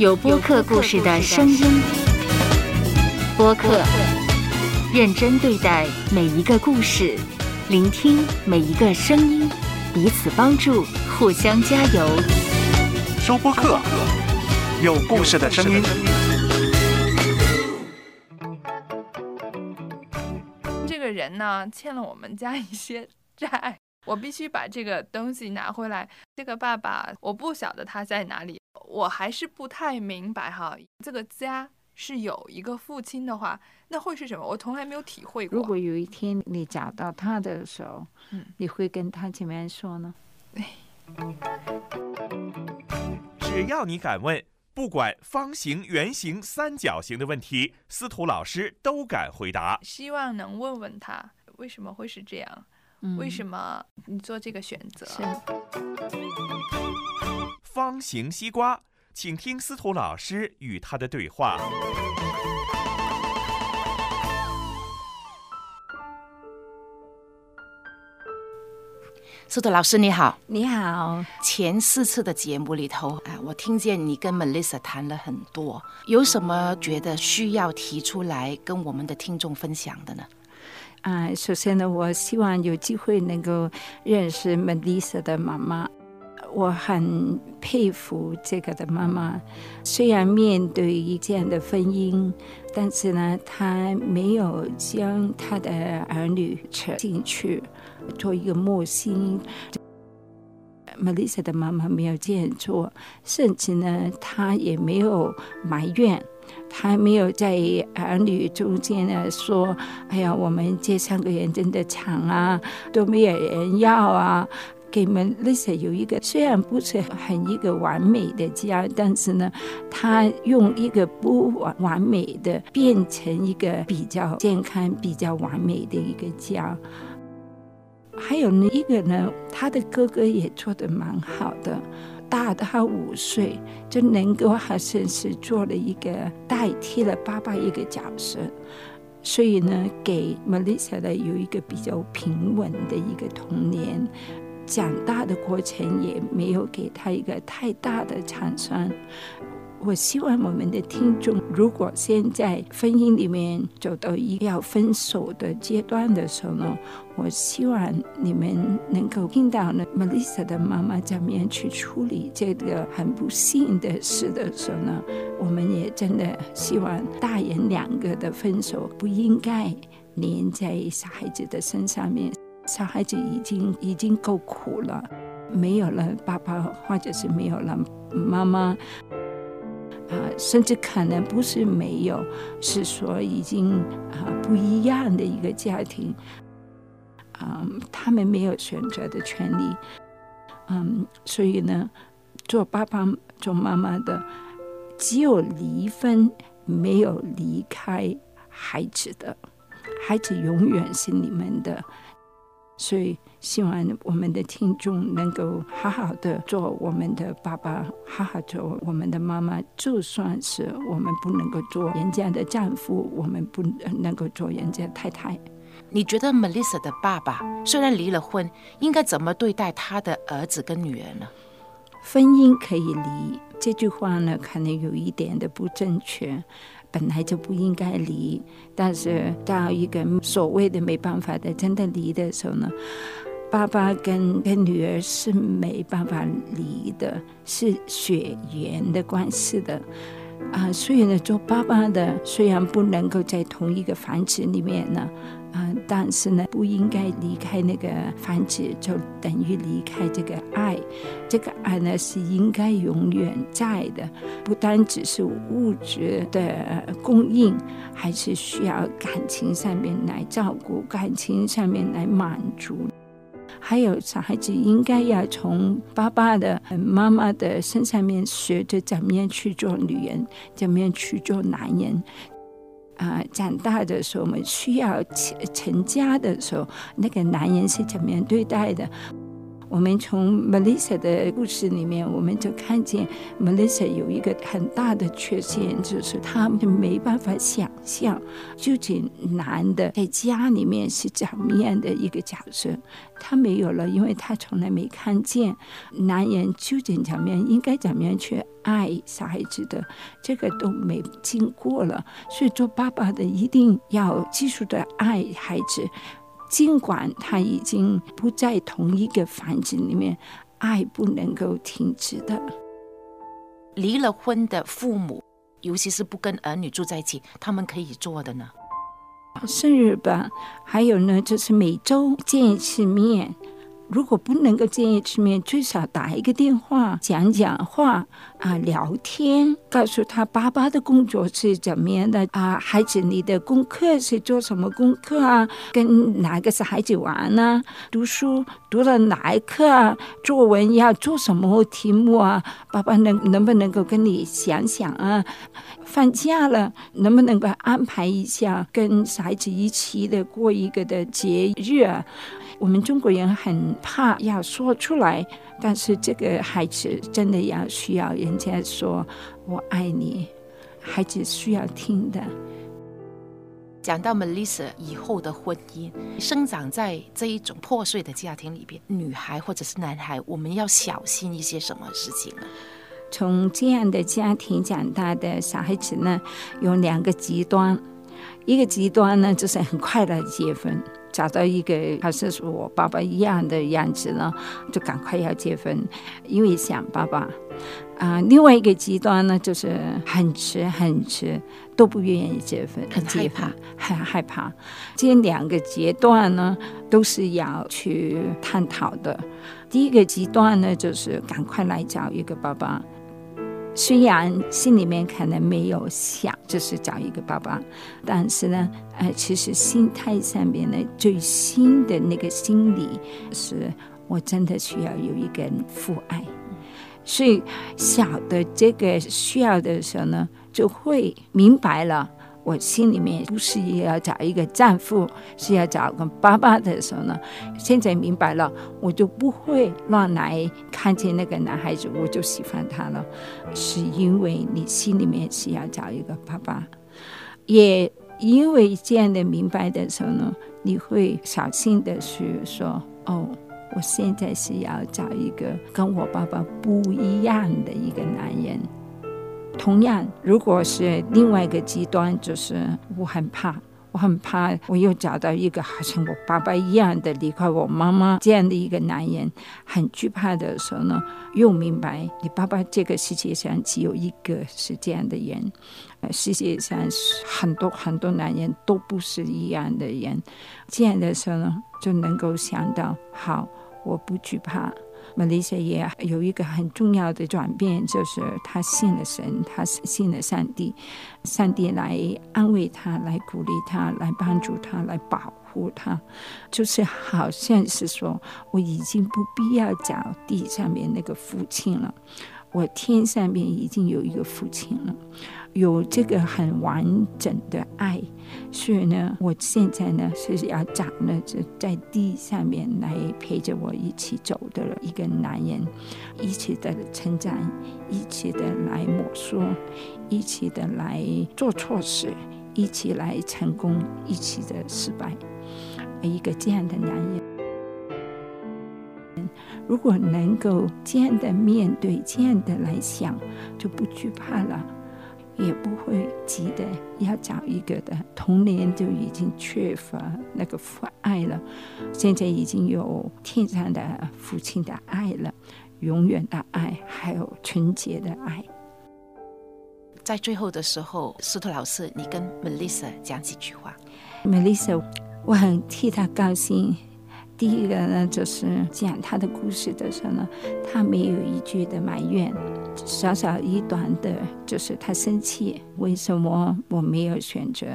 有播客故事的声音，播客认真对待每一个故事，聆听每一个声音，彼此帮助，互相加油。收播客，有故事的声音。这个人呢，欠了我们家一些债，我必须把这个东西拿回来。这个爸爸，我不晓得他在哪里。我还是不太明白哈，这个家是有一个父亲的话，那会是什么？我从来没有体会过。如果有一天你找到他的时候，嗯，你会跟他怎么样说呢？只要你敢问，不管方形、圆形、三角形的问题，司徒老师都敢回答。希望能问问他为什么会是这样，为什么你做这个选择？方形西瓜，请听司徒老师与他的对话。司徒老师你好，你好。前四次的节目里头，啊，我听见你跟 Melissa 谈了很多，有什么觉得需要提出来跟我们的听众分享的呢？啊，首先呢，我希望有机会能够认识 Melissa 的妈妈。我很佩服这个的妈妈，虽然面对一件的婚姻，但是呢，她没有将她的儿女扯进去，做一个木星。Melissa 的妈妈没有这样做，甚至呢，她也没有埋怨，她没有在儿女中间呢说：“哎呀，我们这三个人真的惨啊，都没有人要啊。”给 Melissa 有一个虽然不是很一个完美的家，但是呢，他用一个不完完美的变成一个比较健康、比较完美的一个家。还有呢，一个呢，他的哥哥也做的蛮好的，大他五岁就能够好像是做了一个代替了爸爸一个角色，所以呢，给 Melissa 的有一个比较平稳的一个童年。长大的过程也没有给他一个太大的创伤。我希望我们的听众，如果现在婚姻里面走到一要分手的阶段的时候呢，我希望你们能够听到呢，Melissa 的妈妈怎么样去处理这个很不幸的事的时候呢，我们也真的希望大人两个的分手不应该连在小孩子的身上面。小孩子已经已经够苦了，没有了爸爸，或者是没有了妈妈，啊，甚至可能不是没有，是说已经啊不一样的一个家庭，啊，他们没有选择的权利，嗯，所以呢，做爸爸做妈妈的，只有离婚，没有离开孩子的，孩子永远是你们的。所以，希望我们的听众能够好好的做我们的爸爸，好好做我们的妈妈。就算是我们不能够做人家的丈夫，我们不能够做人家太太。你觉得 Melissa 的爸爸虽然离了婚，应该怎么对待他的儿子跟女儿呢？婚姻可以离，这句话呢，可能有一点的不正确。本来就不应该离，但是到一个所谓的没办法的真的离的时候呢，爸爸跟跟女儿是没办法离的，是血缘的关系的。啊。所以呢，做爸爸的虽然不能够在同一个房子里面呢。啊，但是呢，不应该离开那个房子，就等于离开这个爱。这个爱呢，是应该永远在的，不单只是物质的供应，还是需要感情上面来照顾，感情上面来满足。还有小孩子应该要从爸爸的、妈妈的身上面学着怎么样去做女人，怎么样去做男人。啊，长大的时候，我们需要成成家的时候，那个男人是怎么样对待的？我们从 Melissa 的故事里面，我们就看见 Melissa 有一个很大的缺陷，就是她没办法想象究竟男的在家里面是怎么样的一个角色。她没有了，因为她从来没看见男人究竟怎么样，应该怎么样去爱小孩子的，这个都没经过了。所以做爸爸的一定要继续的爱孩子。尽管他已经不在同一个房子里面，爱不能够停止的。离了婚的父母，尤其是不跟儿女住在一起，他们可以做的呢？生日吧，还有呢，就是每周见一次面。如果不能够见一次面，最少打一个电话，讲讲话啊，聊天，告诉他爸爸的工作是怎么样的啊，孩子你的功课是做什么功课啊？跟哪个是孩子玩呢？读书读了哪一课啊？作文要做什么题目啊？爸爸能能不能够跟你想想啊？放假了能不能够安排一下，跟孩子一起的过一个的节日？我们中国人很怕要说出来，但是这个孩子真的要需要人家说“我爱你”，孩子需要听的。讲到 Melissa 以后的婚姻，生长在这一种破碎的家庭里边，女孩或者是男孩，我们要小心一些什么事情呢？从这样的家庭长大的小孩子呢，有两个极端，一个极端呢就是很快的结婚。找到一个好像是我爸爸一样的样子呢，就赶快要结婚，因为想爸爸。啊，另外一个极端呢，就是很迟很迟都不愿意结婚，很害怕，很害怕。这两个阶段呢，都是要去探讨的。第一个极端呢，就是赶快来找一个爸爸。虽然心里面可能没有想就是找一个爸爸，但是呢，呃，其实心态上面呢，最新的那个心理是，我真的需要有一个父爱，所以小的这个需要的时候呢，就会明白了。我心里面不是也要找一个丈夫，是要找个爸爸的时候呢，现在明白了，我就不会乱来。看见那个男孩子，我就喜欢他了，是因为你心里面是要找一个爸爸，也因为这样的明白的时候呢，你会小心的去说：哦，我现在是要找一个跟我爸爸不一样的一个男人。同样，如果是另外一个极端，就是我很怕，我很怕，我又找到一个好像我爸爸一样的离开我妈妈这样的一个男人，很惧怕的时候呢，又明白你爸爸这个世界上只有一个是这样的人，世界上很多很多男人都不是一样的人，这样的时候呢，就能够想到，好，我不惧怕。玛丽莎也有一个很重要的转变，就是她信了神，她信了上帝，上帝来安慰她，来鼓励她，来帮助她，来保护她，就是好像是说，我已经不必要找地上面那个父亲了，我天上面已经有一个父亲了。有这个很完整的爱，所以呢，我现在呢是要找呢，就在地上面来陪着我一起走的一个男人，一起的成长，一起的来摸索，一起的来做错事，一起来成功，一起的失败，一个这样的男人，如果能够这样的面对，这样的来想，就不惧怕了。也不会急的要找一个的，童年就已经缺乏那个父爱了，现在已经有天上的父亲的爱了，永远的爱，还有纯洁的爱。在最后的时候，司徒老师，你跟 Melissa 讲几句话。Melissa，我很替她高兴。第一个呢，就是讲他的故事的时候呢，他没有一句的埋怨，小小一段的，就是他生气，为什么我没有选择，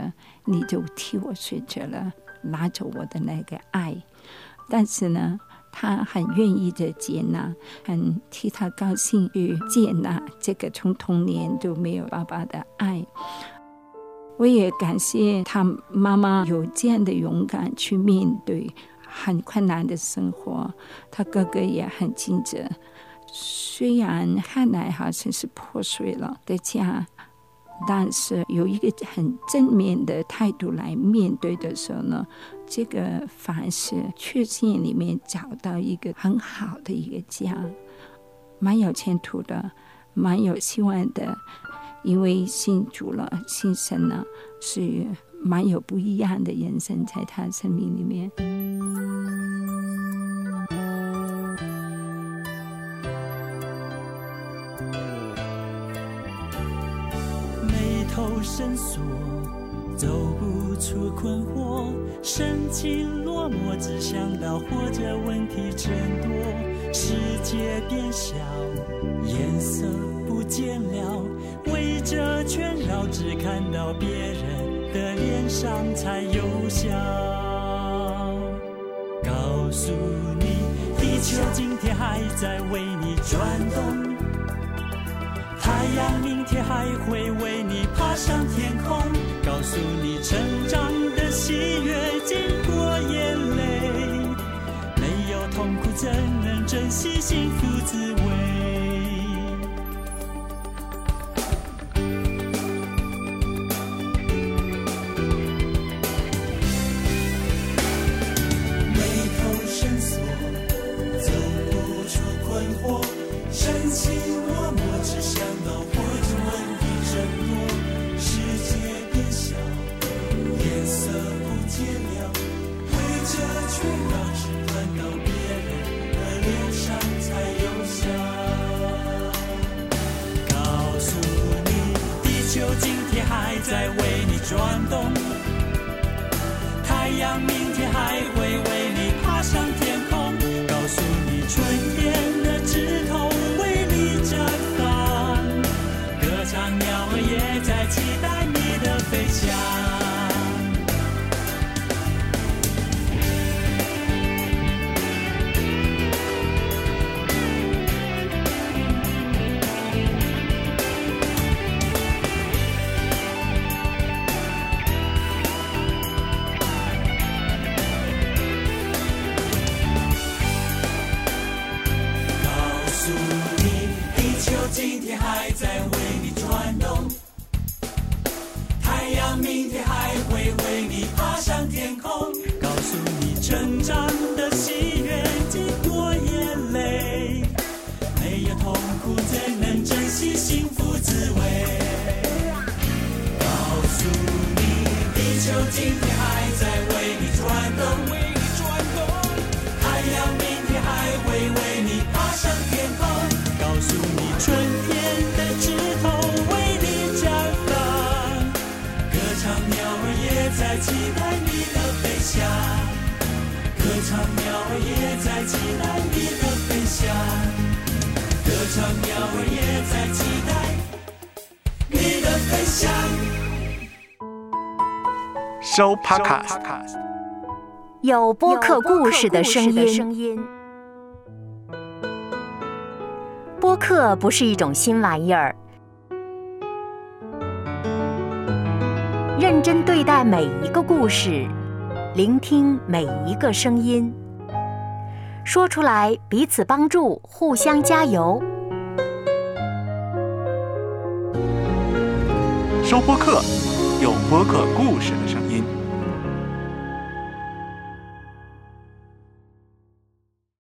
你就替我选择了，拿走我的那个爱。但是呢，他很愿意的接纳，很替他高兴去接纳这个从童年都没有爸爸的爱。我也感谢他妈妈有这样的勇敢去面对。很困难的生活，他哥哥也很尽责。虽然看来好像是破碎了的家，但是有一个很正面的态度来面对的时候呢，这个凡是确信里面找到一个很好的一个家，蛮有前途的，蛮有希望的。因为信主了，信神了，是蛮有不一样的人生在他生命里面。眉头深锁，走不出困惑，神情落寞，只想到活着问题真多，世界变小，颜色不见了，围着圈绕，只看到别人的脸上才有笑。告诉你，地球今天还在为你转动。太阳明天还会为你爬上天空，告诉你成长的喜悦经过眼泪，没有痛苦怎能珍惜幸福滋味？还在为你转动。太阳明今天还在为你转动，为你转动。太阳明天还会为你爬上天空，告诉你春天的枝头为你绽放，歌唱鸟儿也在期待你的飞翔，歌唱鸟儿也在期待你的飞翔，歌唱鸟儿也在期待你的飞翔。收 Podcast。有播客故事的声音。播客不是一种新玩意儿，认真对待每一个故事，聆听每一个声音，说出来彼此帮助，互相加油。收播客，有播客故事的声音。